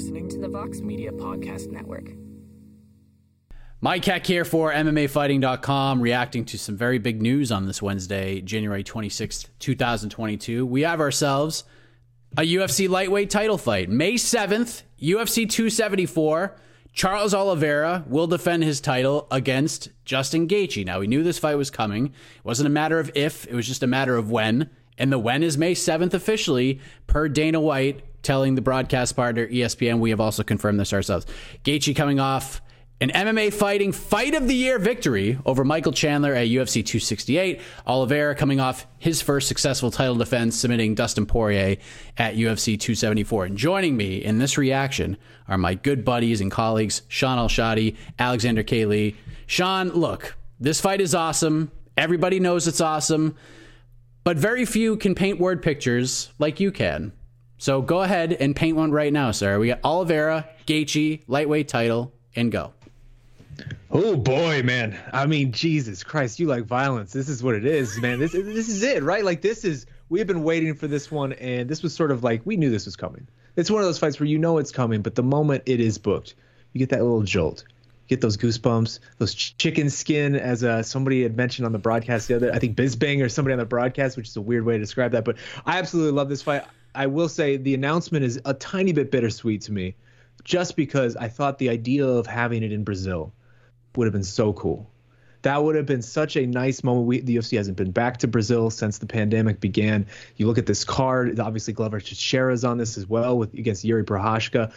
Listening to the Vox Media Podcast Network. Mike Heck here for MMAfighting.com, reacting to some very big news on this Wednesday, January 26th, 2022. We have ourselves a UFC lightweight title fight. May 7th, UFC 274. Charles Oliveira will defend his title against Justin Gaethje. Now, we knew this fight was coming. It wasn't a matter of if, it was just a matter of when. And the when is May 7th officially, per Dana White telling the broadcast partner ESPN. We have also confirmed this ourselves. Gaethje coming off an MMA fighting fight of the year victory over Michael Chandler at UFC 268. Oliveira coming off his first successful title defense, submitting Dustin Poirier at UFC 274. And joining me in this reaction are my good buddies and colleagues, Sean Al-Shatti, Alexander K. Sean, look, this fight is awesome. Everybody knows it's awesome, but very few can paint word pictures like you can. So go ahead and paint one right now, sir. We got Oliveira, Gaethje, lightweight title, and go. Oh boy, man. I mean, Jesus Christ, you like violence. This is what it is, man. This this is it, right? Like this is we have been waiting for this one and this was sort of like we knew this was coming. It's one of those fights where you know it's coming, but the moment it is booked, you get that little jolt. Get those goosebumps, those chicken skin, as uh, somebody had mentioned on the broadcast the other. I think Bisping or somebody on the broadcast, which is a weird way to describe that. But I absolutely love this fight. I will say the announcement is a tiny bit bittersweet to me, just because I thought the idea of having it in Brazil would have been so cool. That would have been such a nice moment. We, the UFC hasn't been back to Brazil since the pandemic began. You look at this card, obviously Glover Teixeira's on this as well with against Yuri Prochazka.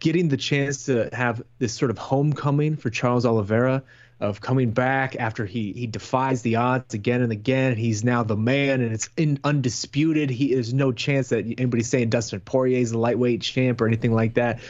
Getting the chance to have this sort of homecoming for Charles Oliveira of coming back after he he defies the odds again and again. He's now the man, and it's in, undisputed. He is no chance that anybody's saying Dustin Poirier is the lightweight champ or anything like that.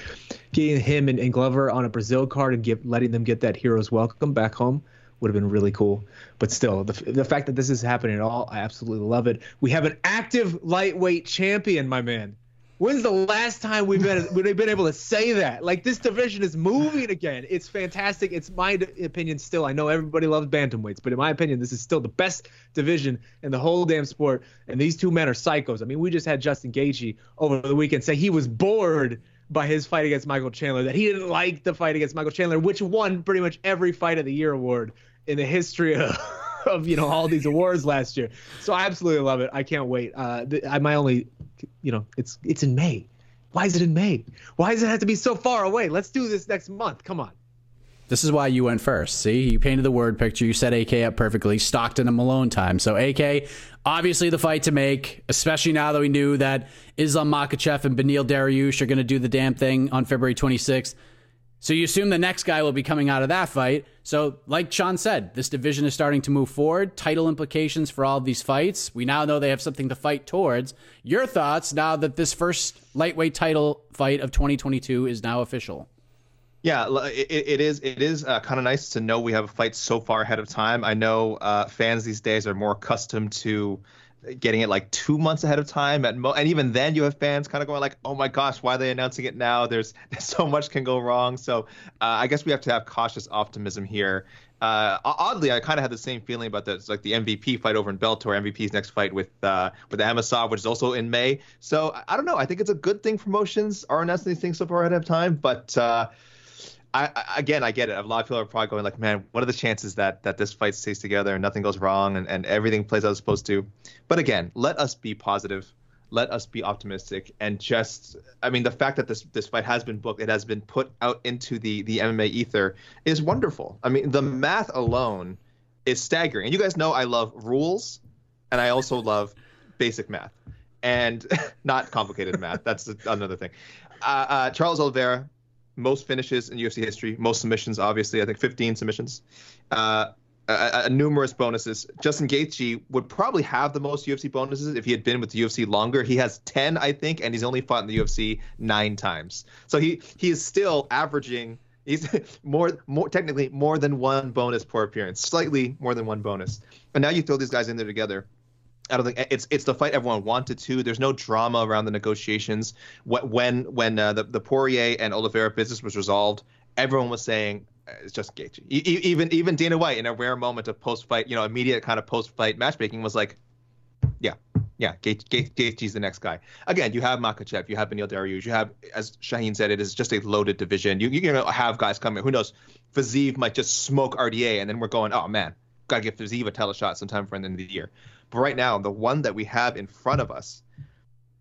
Getting him and, and Glover on a Brazil card and give, letting them get that hero's welcome back home would have been really cool. But still, the, the fact that this is happening at all, I absolutely love it. We have an active lightweight champion, my man. When's the last time we've been we've been able to say that? Like this division is moving again. It's fantastic. It's my opinion still. I know everybody loves bantamweights, but in my opinion, this is still the best division in the whole damn sport. And these two men are psychos. I mean, we just had Justin Gaethje over the weekend say he was bored by his fight against Michael Chandler, that he didn't like the fight against Michael Chandler, which won pretty much every fight of the year award in the history of, of you know all these awards last year. So I absolutely love it. I can't wait. Uh, th- I, my only you know, it's it's in May. Why is it in May? Why does it have to be so far away? Let's do this next month. Come on. This is why you went first. See, you painted the word picture. You set AK up perfectly. Stockton and Malone time. So AK, obviously the fight to make, especially now that we knew that Islam Makhachev and Beneil Dariush are going to do the damn thing on February 26th. So you assume the next guy will be coming out of that fight. So, like Sean said, this division is starting to move forward. Title implications for all of these fights. We now know they have something to fight towards. Your thoughts now that this first lightweight title fight of 2022 is now official? Yeah, it, it is. It is uh, kind of nice to know we have a fight so far ahead of time. I know uh, fans these days are more accustomed to getting it like two months ahead of time at mo- and even then you have fans kind of going like oh my gosh why are they announcing it now there's, there's so much can go wrong so uh, i guess we have to have cautious optimism here uh, oddly, I kind of had the same feeling about this, like the MVP fight over in Bellator, MVP's next fight with uh, with Amosov, which is also in May. So I don't know. I think it's a good thing promotions are announcing these things so far ahead of time, but uh, I, I, again, I get it. A lot of people are probably going like, "Man, what are the chances that that this fight stays together and nothing goes wrong and, and everything plays out as supposed to?" But again, let us be positive. Let us be optimistic and just, I mean, the fact that this this fight has been booked, it has been put out into the the MMA ether, is wonderful. I mean, the math alone is staggering. And you guys know I love rules, and I also love basic math and not complicated math. That's another thing. Uh, uh, Charles Oliveira most finishes in UFC history, most submissions, obviously. I think 15 submissions, uh, uh, numerous bonuses. Justin Gaethje would probably have the most UFC bonuses if he had been with the UFC longer. He has 10, I think, and he's only fought in the UFC nine times. So he he is still averaging. He's more more technically more than one bonus per appearance, slightly more than one bonus. And now you throw these guys in there together. I don't think it's it's the fight everyone wanted to. There's no drama around the negotiations. When when uh, the the Poirier and Oliveira business was resolved, everyone was saying uh, it's just Gaethje. even even Dana White, in a rare moment of post fight, you know, immediate kind of post fight matchmaking, was like, yeah, yeah, Gaethje, Gaethje's the next guy. Again, you have Makhachev, you have Beneil Dariush, you have, as Shaheen said, it is just a loaded division. You you know have guys coming. Who knows? Fiziev might just smoke RDA, and then we're going, oh man, gotta give Fiziev a teleshot sometime for the end of the year. But right now, the one that we have in front of us,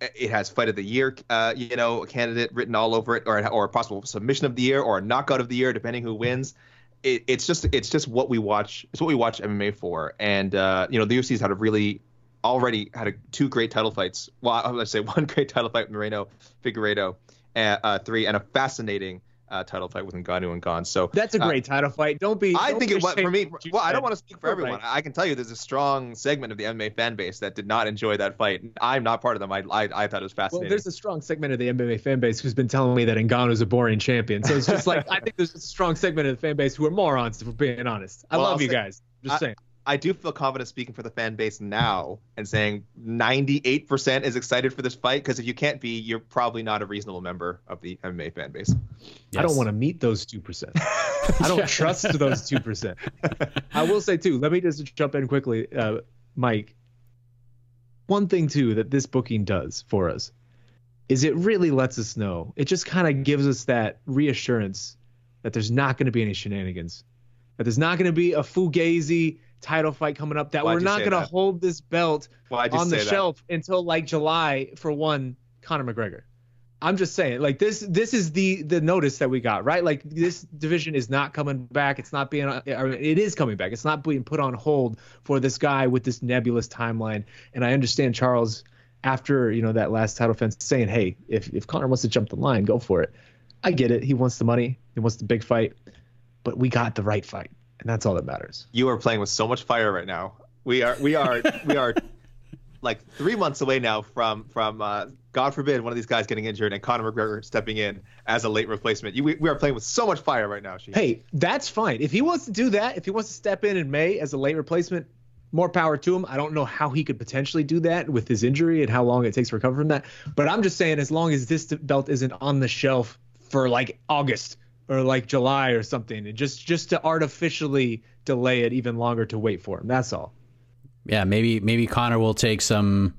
it has fight of the year, uh, you know, candidate written all over it, or or a possible submission of the year, or a knockout of the year, depending who wins. It, it's just it's just what we watch. It's what we watch MMA for, and uh, you know, the UFC's had a really already had a, two great title fights. Well, would say one great title fight Moreno Figueiredo, uh, uh, three, and a fascinating uh, title fight with Ngannou and Gane. So that's a uh, great uh, title fight. Don't be. I don't think it was for me. Well, I don't want to speak for everyone. Right. I can tell you there's a strong segment of the MMA fan base that did not enjoy that fight. I'm not part of them. I I, I thought it was fascinating. Well, there's a strong segment of the MMA fan base who's been telling me that Ngannou is a boring champion. So it's just like I think there's a strong segment of the fan base who are morons, if we're being honest. I well, love I'll you say, guys. Just I, saying. I do feel confident speaking for the fan base now and saying 98% is excited for this fight because if you can't be, you're probably not a reasonable member of the MMA fan base. Yes. I don't want to meet those 2%. I don't trust those 2%. I will say, too, let me just jump in quickly, uh, Mike. One thing, too, that this booking does for us is it really lets us know. It just kind of gives us that reassurance that there's not going to be any shenanigans, that there's not going to be a fugazi title fight coming up that Why'd we're not going to hold this belt on the shelf that? until like July for one Conor McGregor. I'm just saying, like this, this is the the notice that we got, right? Like this division is not coming back. It's not being, it is coming back. It's not being put on hold for this guy with this nebulous timeline. And I understand Charles after you know that last title fence saying, hey, if if Conor wants to jump the line, go for it. I get it. He wants the money. He wants the big fight, but we got the right fight and that's all that matters. You are playing with so much fire right now. We are we are we are like three months away now from from uh, God forbid one of these guys getting injured and Conor McGregor stepping in as a late replacement. You, we, we are playing with so much fire right now. She. Hey, that's fine. If he wants to do that, if he wants to step in in May as a late replacement, more power to him. I don't know how he could potentially do that with his injury and how long it takes to recover from that. But I'm just saying, as long as this belt isn't on the shelf for like August or like July or something, and just just to artificially delay it even longer to wait for him. That's all. Yeah, maybe maybe Conor will take some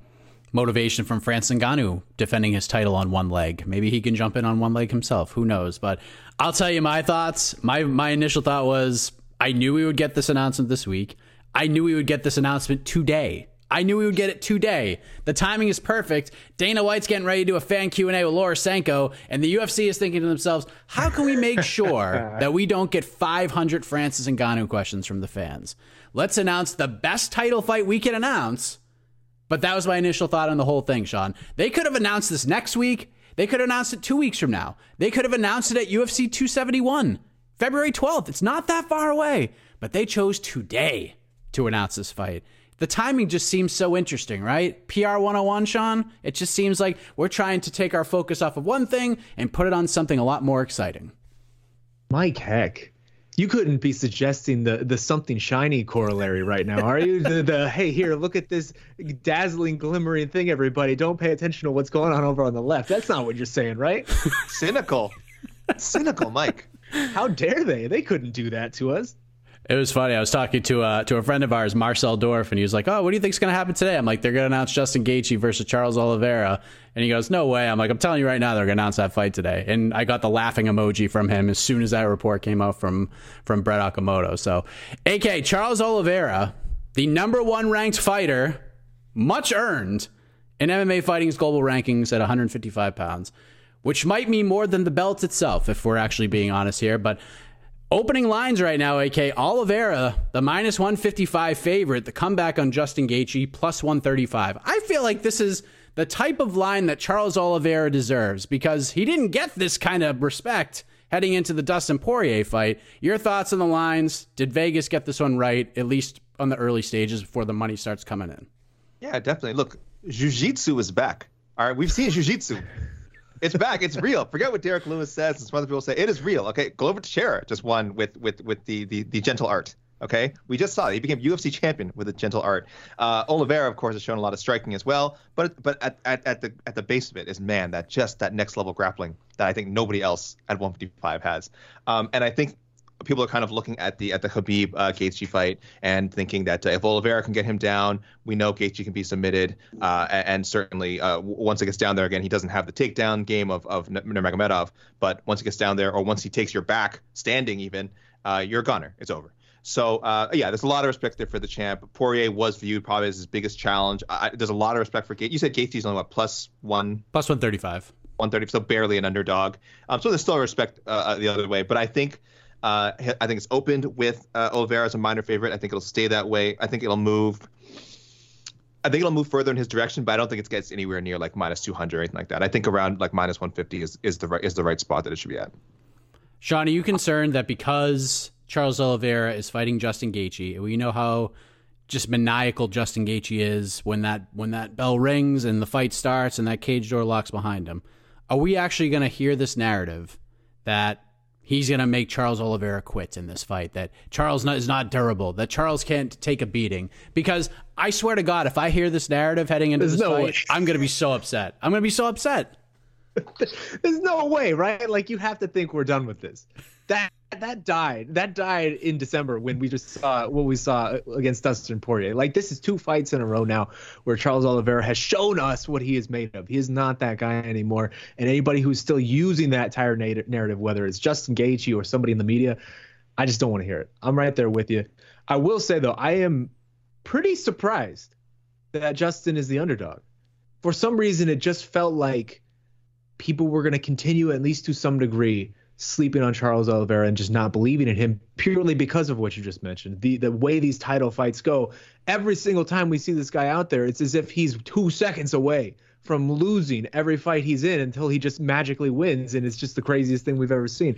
motivation from Francis Ngannou defending his title on one leg. Maybe he can jump in on one leg himself. Who knows? But I'll tell you my thoughts. My my initial thought was I knew we would get this announcement this week. I knew we would get this announcement today. I knew we would get it today. The timing is perfect. Dana White's getting ready to do a fan Q&A with Laura Sanko, and the UFC is thinking to themselves, how can we make sure that we don't get 500 Francis and Ngannou questions from the fans? Let's announce the best title fight we can announce. But that was my initial thought on the whole thing, Sean. They could have announced this next week. They could have announced it two weeks from now. They could have announced it at UFC 271, February 12th. It's not that far away. But they chose today to announce this fight the timing just seems so interesting, right? PR 101, Sean? It just seems like we're trying to take our focus off of one thing and put it on something a lot more exciting. Mike, heck. You couldn't be suggesting the the something shiny corollary right now, are you? the, the hey, here, look at this dazzling, glimmering thing, everybody. Don't pay attention to what's going on over on the left. That's not what you're saying, right? Cynical. Cynical, Mike. How dare they? They couldn't do that to us It was funny. I was talking to uh, to a friend of ours, Marcel Dorff, and he was like, "Oh, what do you think's going to happen today?" I'm like, "They're going to announce Justin Gaethje versus Charles Oliveira," and he goes, "No way." I'm like, "I'm telling you right now, they're going to announce that fight today." And I got the laughing emoji from him as soon as that report came out from from Brett Okamoto. So, AK Charles Oliveira, the number one ranked fighter, much earned in MMA Fighting's global rankings at 155 pounds, which might mean more than the belt itself, if we're actually being honest here, but. Opening lines right now, AK Oliveira, the minus 155 favorite, the comeback on Justin Gaethje, plus 135. I feel like this is the type of line that Charles Oliveira deserves because he didn't get this kind of respect heading into the Dustin Poirier fight. Your thoughts on the lines? Did Vegas get this one right, at least on the early stages before the money starts coming in? Yeah, definitely. Look, Jiu Jitsu is back. All right, we've seen Jiu Jitsu. It's back. It's real. Forget what Derrick Lewis says and some other people say. It is real. Okay, Glover Teixeira just won with with with the the, the gentle art. Okay, we just saw it. He became UFC champion with a gentle art. Uh, Oliveira, of course, has shown a lot of striking as well. But but at, at, at the at the base of it is man that just that next level grappling that I think nobody else at 155 has. Um, and I think people are kind of looking at the at the Khabib uh, Gaethje fight and thinking that uh, if Oliveira can get him down, we know Gaethje can be submitted. Uh, and, and, certainly, uh, once it gets down there again, he doesn't have the takedown game of of Nurmagomedov. But once he gets down there, or once he takes your back, standing even, uh, you're a gunner. It's over. So uh, yeah, there's a lot of respect there for the champ. Poirier was viewed probably as his biggest challenge. I, there's a lot of respect for Gaethje. You said Gaethje's only what plus one, plus one thirty five. 130, so barely an underdog. Um, so there's still respect uh, the other way. But I think uh, I think it's opened with uh, Oliveira as a minor favorite. I think it'll stay that way. I think it'll move. I think it'll move further in his direction, but I don't think it gets anywhere near like minus 200 or anything like that. I think around like minus 150 is, is the right is the right spot that it should be at. Sean, are you concerned that because Charles Oliveira is fighting Justin Gaethje, we know how just maniacal Justin Gaethje is when that when that bell rings and the fight starts and that cage door locks behind him. Are we actually going to hear this narrative that he's going to make Charles Oliveira quit in this fight, that Charles is not durable, that Charles can't take a beating. Because I swear to God, if I hear this narrative heading into There's this no fight, way. I'm going to be so upset. I'm going to be so upset. There's no way, right? Like, you have to think we're done with this. That that died. That died in December when we just saw what we saw against Dustin Poirier. Like this is two fights in a row now where Charles Oliveira has shown us what he is made of. He is not that guy anymore. And anybody who's still using that tire narrative, whether it's Justin Gaethje or somebody in the media, I just don't want to hear it. I'm right there with you. I will say though, I am pretty surprised that Justin is the underdog. For some reason, it just felt like people were going to continue, at least to some degree, sleeping on Charles Oliveira and just not believing in him purely because of what you just mentioned. The the way these title fights go, every single time we see this guy out there, it's as if he's two seconds away from losing every fight he's in until he just magically wins, and it's just the craziest thing we've ever seen.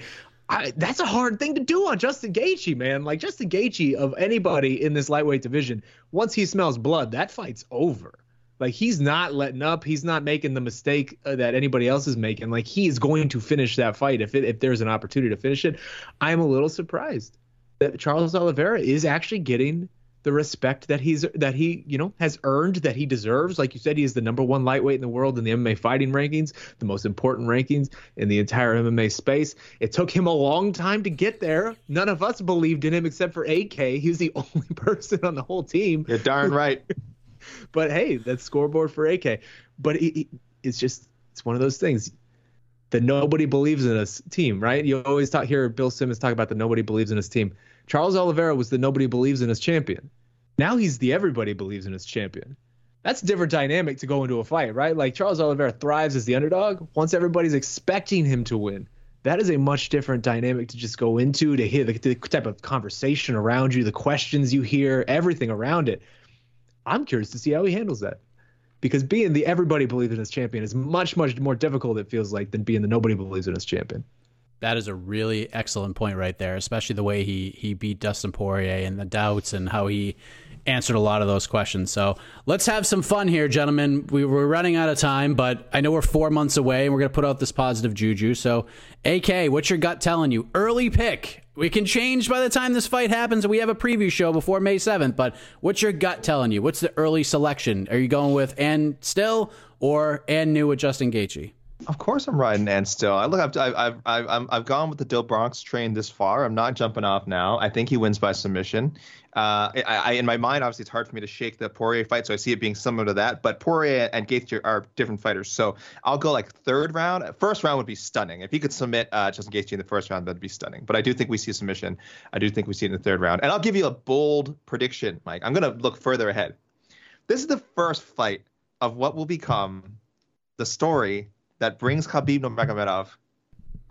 I, that's a hard thing to do on Justin Gaethje, man. Like Justin Gaethje of anybody in this lightweight division, once he smells blood, that fight's over. Like he's not letting up. He's not making the mistake uh, that anybody else is making. Like he is going to finish that fight if it, if there's an opportunity to finish it. I am a little surprised that Charles Oliveira is actually getting the respect that he's that he you know has earned that he deserves. Like you said, he is the number one lightweight in the world in the MMA fighting rankings, the most important rankings in the entire MMA space. It took him a long time to get there. None of us believed in him except for AK. He was the only person on the whole team. You're darn right. But hey, that's scoreboard for AK. But it, it's just it's one of those things. that nobody believes in us team, right? You always talk hear Bill Simmons talk about the nobody believes in his team. Charles Oliveira was the nobody believes in his champion. Now he's the everybody believes in his champion. That's a different dynamic to go into a fight, right? Like Charles Oliveira thrives as the underdog once everybody's expecting him to win. That is a much different dynamic to just go into, to hear the, the type of conversation around you, the questions you hear, everything around it. I'm curious to see how he handles that. Because being the everybody believes in his champion is much, much more difficult, it feels like, than being the nobody believes in his champion. That is a really excellent point right there, especially the way he he beat Dustin Poirier and the doubts and how he answered a lot of those questions. So let's have some fun here, gentlemen. We were running out of time, but I know we're four months away and we're to put out this positive juju. So, AK, what's your gut telling you? Early pick we can change by the time this fight happens we have a preview show before May 7th, but what's your gut telling you? What's the early selection? Are you going with and still or and new with Justin Gaethje? Of course, I'm riding and still. I look, I've, I've, I've, I've, gone with the Do Bronx train this far. I'm not jumping off now. I think he wins by submission. Uh, I, I, in my mind, obviously, it's hard for me to shake the Poirier fight, so I see it being similar to that. But Poirier and Gaethje are different fighters, so I'll go like third round. First round would be stunning. If he could submit uh, Justin Gaethje in the first round, that'd be stunning. But I do think we see a submission. I do think we see it in the third round. And I'll give you a bold prediction, Mike. I'm gonna look further ahead. This is the first fight of what will become the story that brings Khabib Nurmagomedov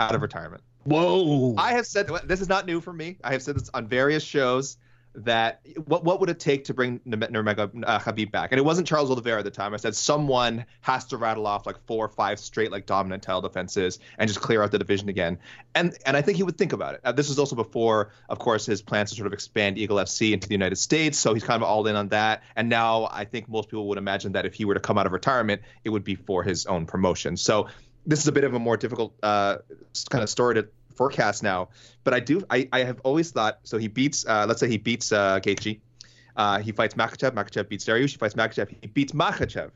out of retirement. Whoa! I have said this is not new for me. I have said this on various shows that what what would it take to bring Nurmagomedov uh, Khabib back? And it wasn't Charles Oliveira at the time. I said someone has to rattle off like four or five straight like dominant title defenses and just clear out the division again. And and I think he would think about it. Uh, this was also before, of course, his plans to sort of expand Eagle FC into the United States. So he's kind of all in on that. And now I think most people would imagine that if he were to come out of retirement, it would be for his own promotion. So this is a bit of a more difficult uh, kind of story to forecast now. But I do, I, I have always thought. So he beats, uh, let's say he beats uh, Gaethje. Uh, he fights Makhachev. Makhachev beats Dariush. He fights Makhachev. He beats Makhachev.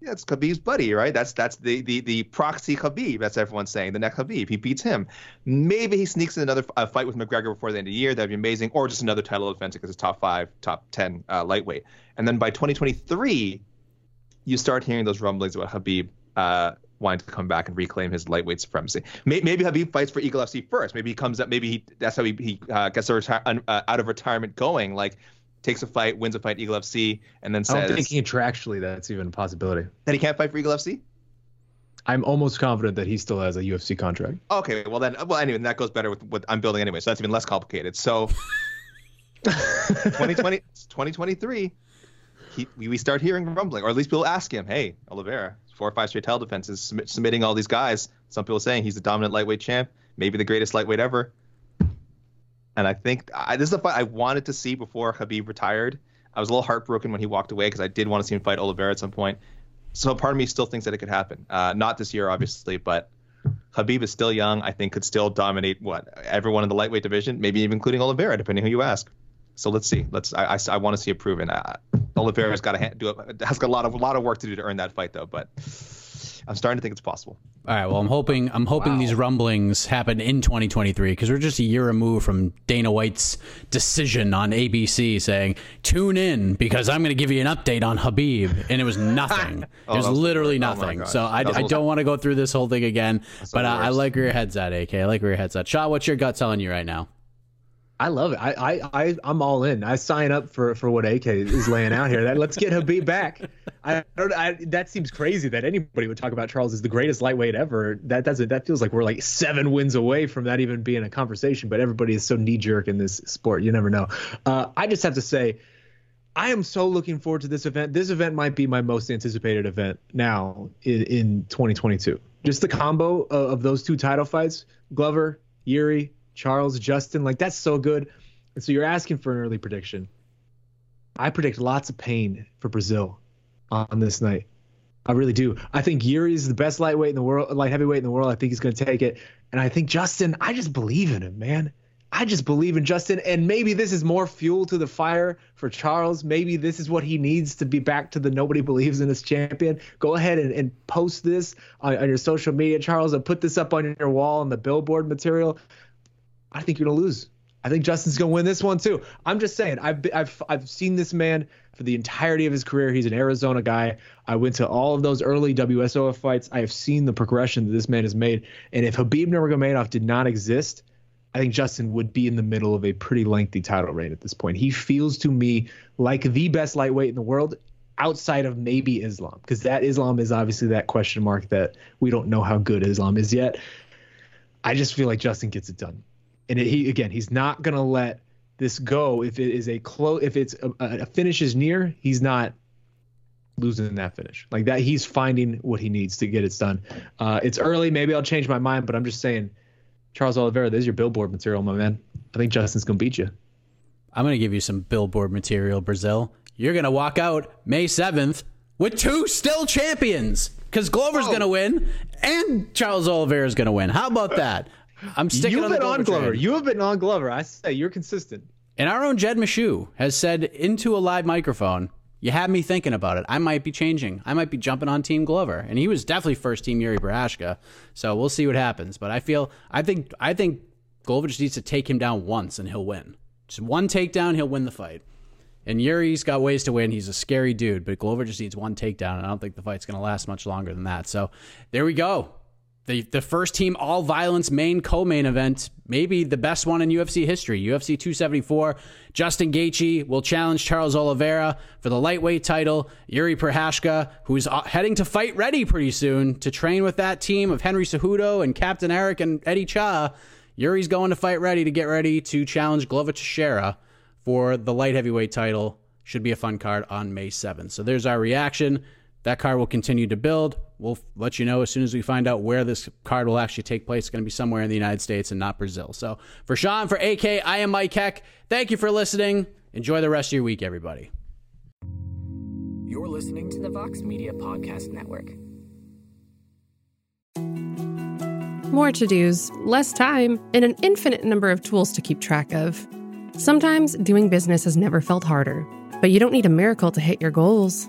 Yeah, it's Khabib's buddy, right? That's that's the the the proxy Khabib. That's everyone's saying. The next Khabib. He beats him. Maybe he sneaks in another uh, fight with McGregor before the end of the year. That'd be amazing. Or just another title defense because it's top five, top ten uh, lightweight. And then by 2023, you start hearing those rumblings about Khabib uh, wanting to come back and reclaim his lightweight supremacy. Maybe Khabib fights for Eagle FC first. Maybe he comes up. Maybe he that's how he, he uh, gets reti- uh, out of retirement going. Like takes a fight, wins a fight, Eagle FC, and then says. I don't think contractually that's even a possibility. That he can't fight for Eagle FC. I'm almost confident that he still has a UFC contract. Okay, well then, well anyway, that goes better with what I'm building anyway, so that's even less complicated. So, 2020, 2023, he, we start hearing rumbling, or at least people ask him, "Hey, Oliveira, four or five straight title defenses, submit, submitting all these guys. Some people saying he's the dominant lightweight champ, maybe the greatest lightweight ever. And I think I, this is a fight I wanted to see before Khabib retired. I was a little heartbroken when he walked away because I did want to see him fight Oliveira at some point. So part of me still thinks that it could happen. Uh, not this year, obviously, but Khabib is still young. I think could still dominate what everyone in the lightweight division, maybe even including Oliveira, depending who you ask. So let's see. Let's. I, I, I want to see it proven. Uh, Oliveira's got to do it. Has got a lot of a lot of work to do to earn that fight, though. But I'm starting to think it's possible. All right. Well, I'm hoping I'm hoping wow. these rumblings happen in 2023 because we're just a year removed from Dana White's decision on ABC saying tune in because I'm going to give you an update on Khabib, and it was nothing. oh, it was, was literally oh nothing. Oh so I, I don't want to go through this whole thing again. That's but I, I, like where your head's at, AK. I like where your head's at. Shaw, what's your gut telling you right now? I love it. I, I, I, I'm all in. I sign up for, for what AK is laying out here. That let's get Khabib back. I don't. I, that seems crazy that anybody would talk about Charles as the greatest lightweight ever. That doesn't. That feels like we're like seven wins away from that even being a conversation. But everybody is so knee jerk in this sport. You never know. Uh, I just have to say, I am so looking forward to this event. This event might be my most anticipated event now in, in 2022. Just the combo of, of those two title fights, Glover, Yuri, Charles, Justin. Like that's so good. And so you're asking for an early prediction. I predict lots of pain for Brazil on this night. I really do. I think Yuri is the best lightweight in the world, light heavyweight in the world. I think he's going to take it. And I think Justin, I just believe in him, man. I just believe in Justin. And maybe this is more fuel to the fire for Charles. Maybe this is what he needs to be back to the nobody believes in his champion. Go ahead and, and post this on, on your social media, Charles, and put this up on your wall on the billboard material. I think you're gonna lose. I think Justin's gonna win this one too. I'm just saying. I've I've I've seen this man for the entirety of his career. He's an Arizona guy. I went to all of those early WSOF fights. I have seen the progression that this man has made. And if Khabib Nurmagomedov did not exist, I think Justin would be in the middle of a pretty lengthy title reign at this point. He feels to me like the best lightweight in the world outside of maybe Islam, because that Islam is obviously that question mark that we don't know how good Islam is yet. I just feel like Justin gets it done and it, he again he's not going to let this go. If it is a close if it's a, a, finish is near he's not losing that finish. Like that he's finding what he needs to get it done. Uh, it's early. Maybe i'll change my mind but i'm just saying charles oliveira this is your billboard material my man. I think justin's going to beat you. I'm going to give you some billboard material brazil. You're going to walk out may 7th with two still champions because glover's oh. going to win and charles oliveira is going to win. How about that I'm sticking. You've on been on Glover. Train. You have been on Glover. I say you're consistent. And our own Jed Meshew has said into a live microphone, you had me thinking about it. I might be changing. I might be jumping on Team Glover, and he was definitely first team Yuri Prochazka. So we'll see what happens. But I feel, I think, I think Glover just needs to take him down once, and he'll win. Just one takedown, he'll win the fight. And Yuri's got ways to win. He's a scary dude, but Glover just needs one takedown, and I don't think the fight's going to last much longer than that. So there we go. The, the first team all violence main co main event, maybe the best one in UFC history. UFC 274. Justin Gaethje will challenge Charles Oliveira for the lightweight title. Yuri Prochazka, who's uh, heading to fight ready pretty soon to train with that team of Henry Cejudo and Captain Eric and Eddie Cha. Yuri's going to fight ready to get ready to challenge Glover Teixeira for the light heavyweight title. Should be a fun card on May 7th. So there's our reaction. That card will continue to build. We'll let you know as soon as we find out where this card will actually take place. It's going to be somewhere in the United States and not Brazil. So for Sean, for AK, I am Mike Heck. Thank you for listening. Enjoy the rest of your week, everybody. You're listening to the Vox Media Podcast Network. More to dos, less time, and an infinite number of tools to keep track of. Sometimes doing business has never felt harder, but you don't need a miracle to hit your goals.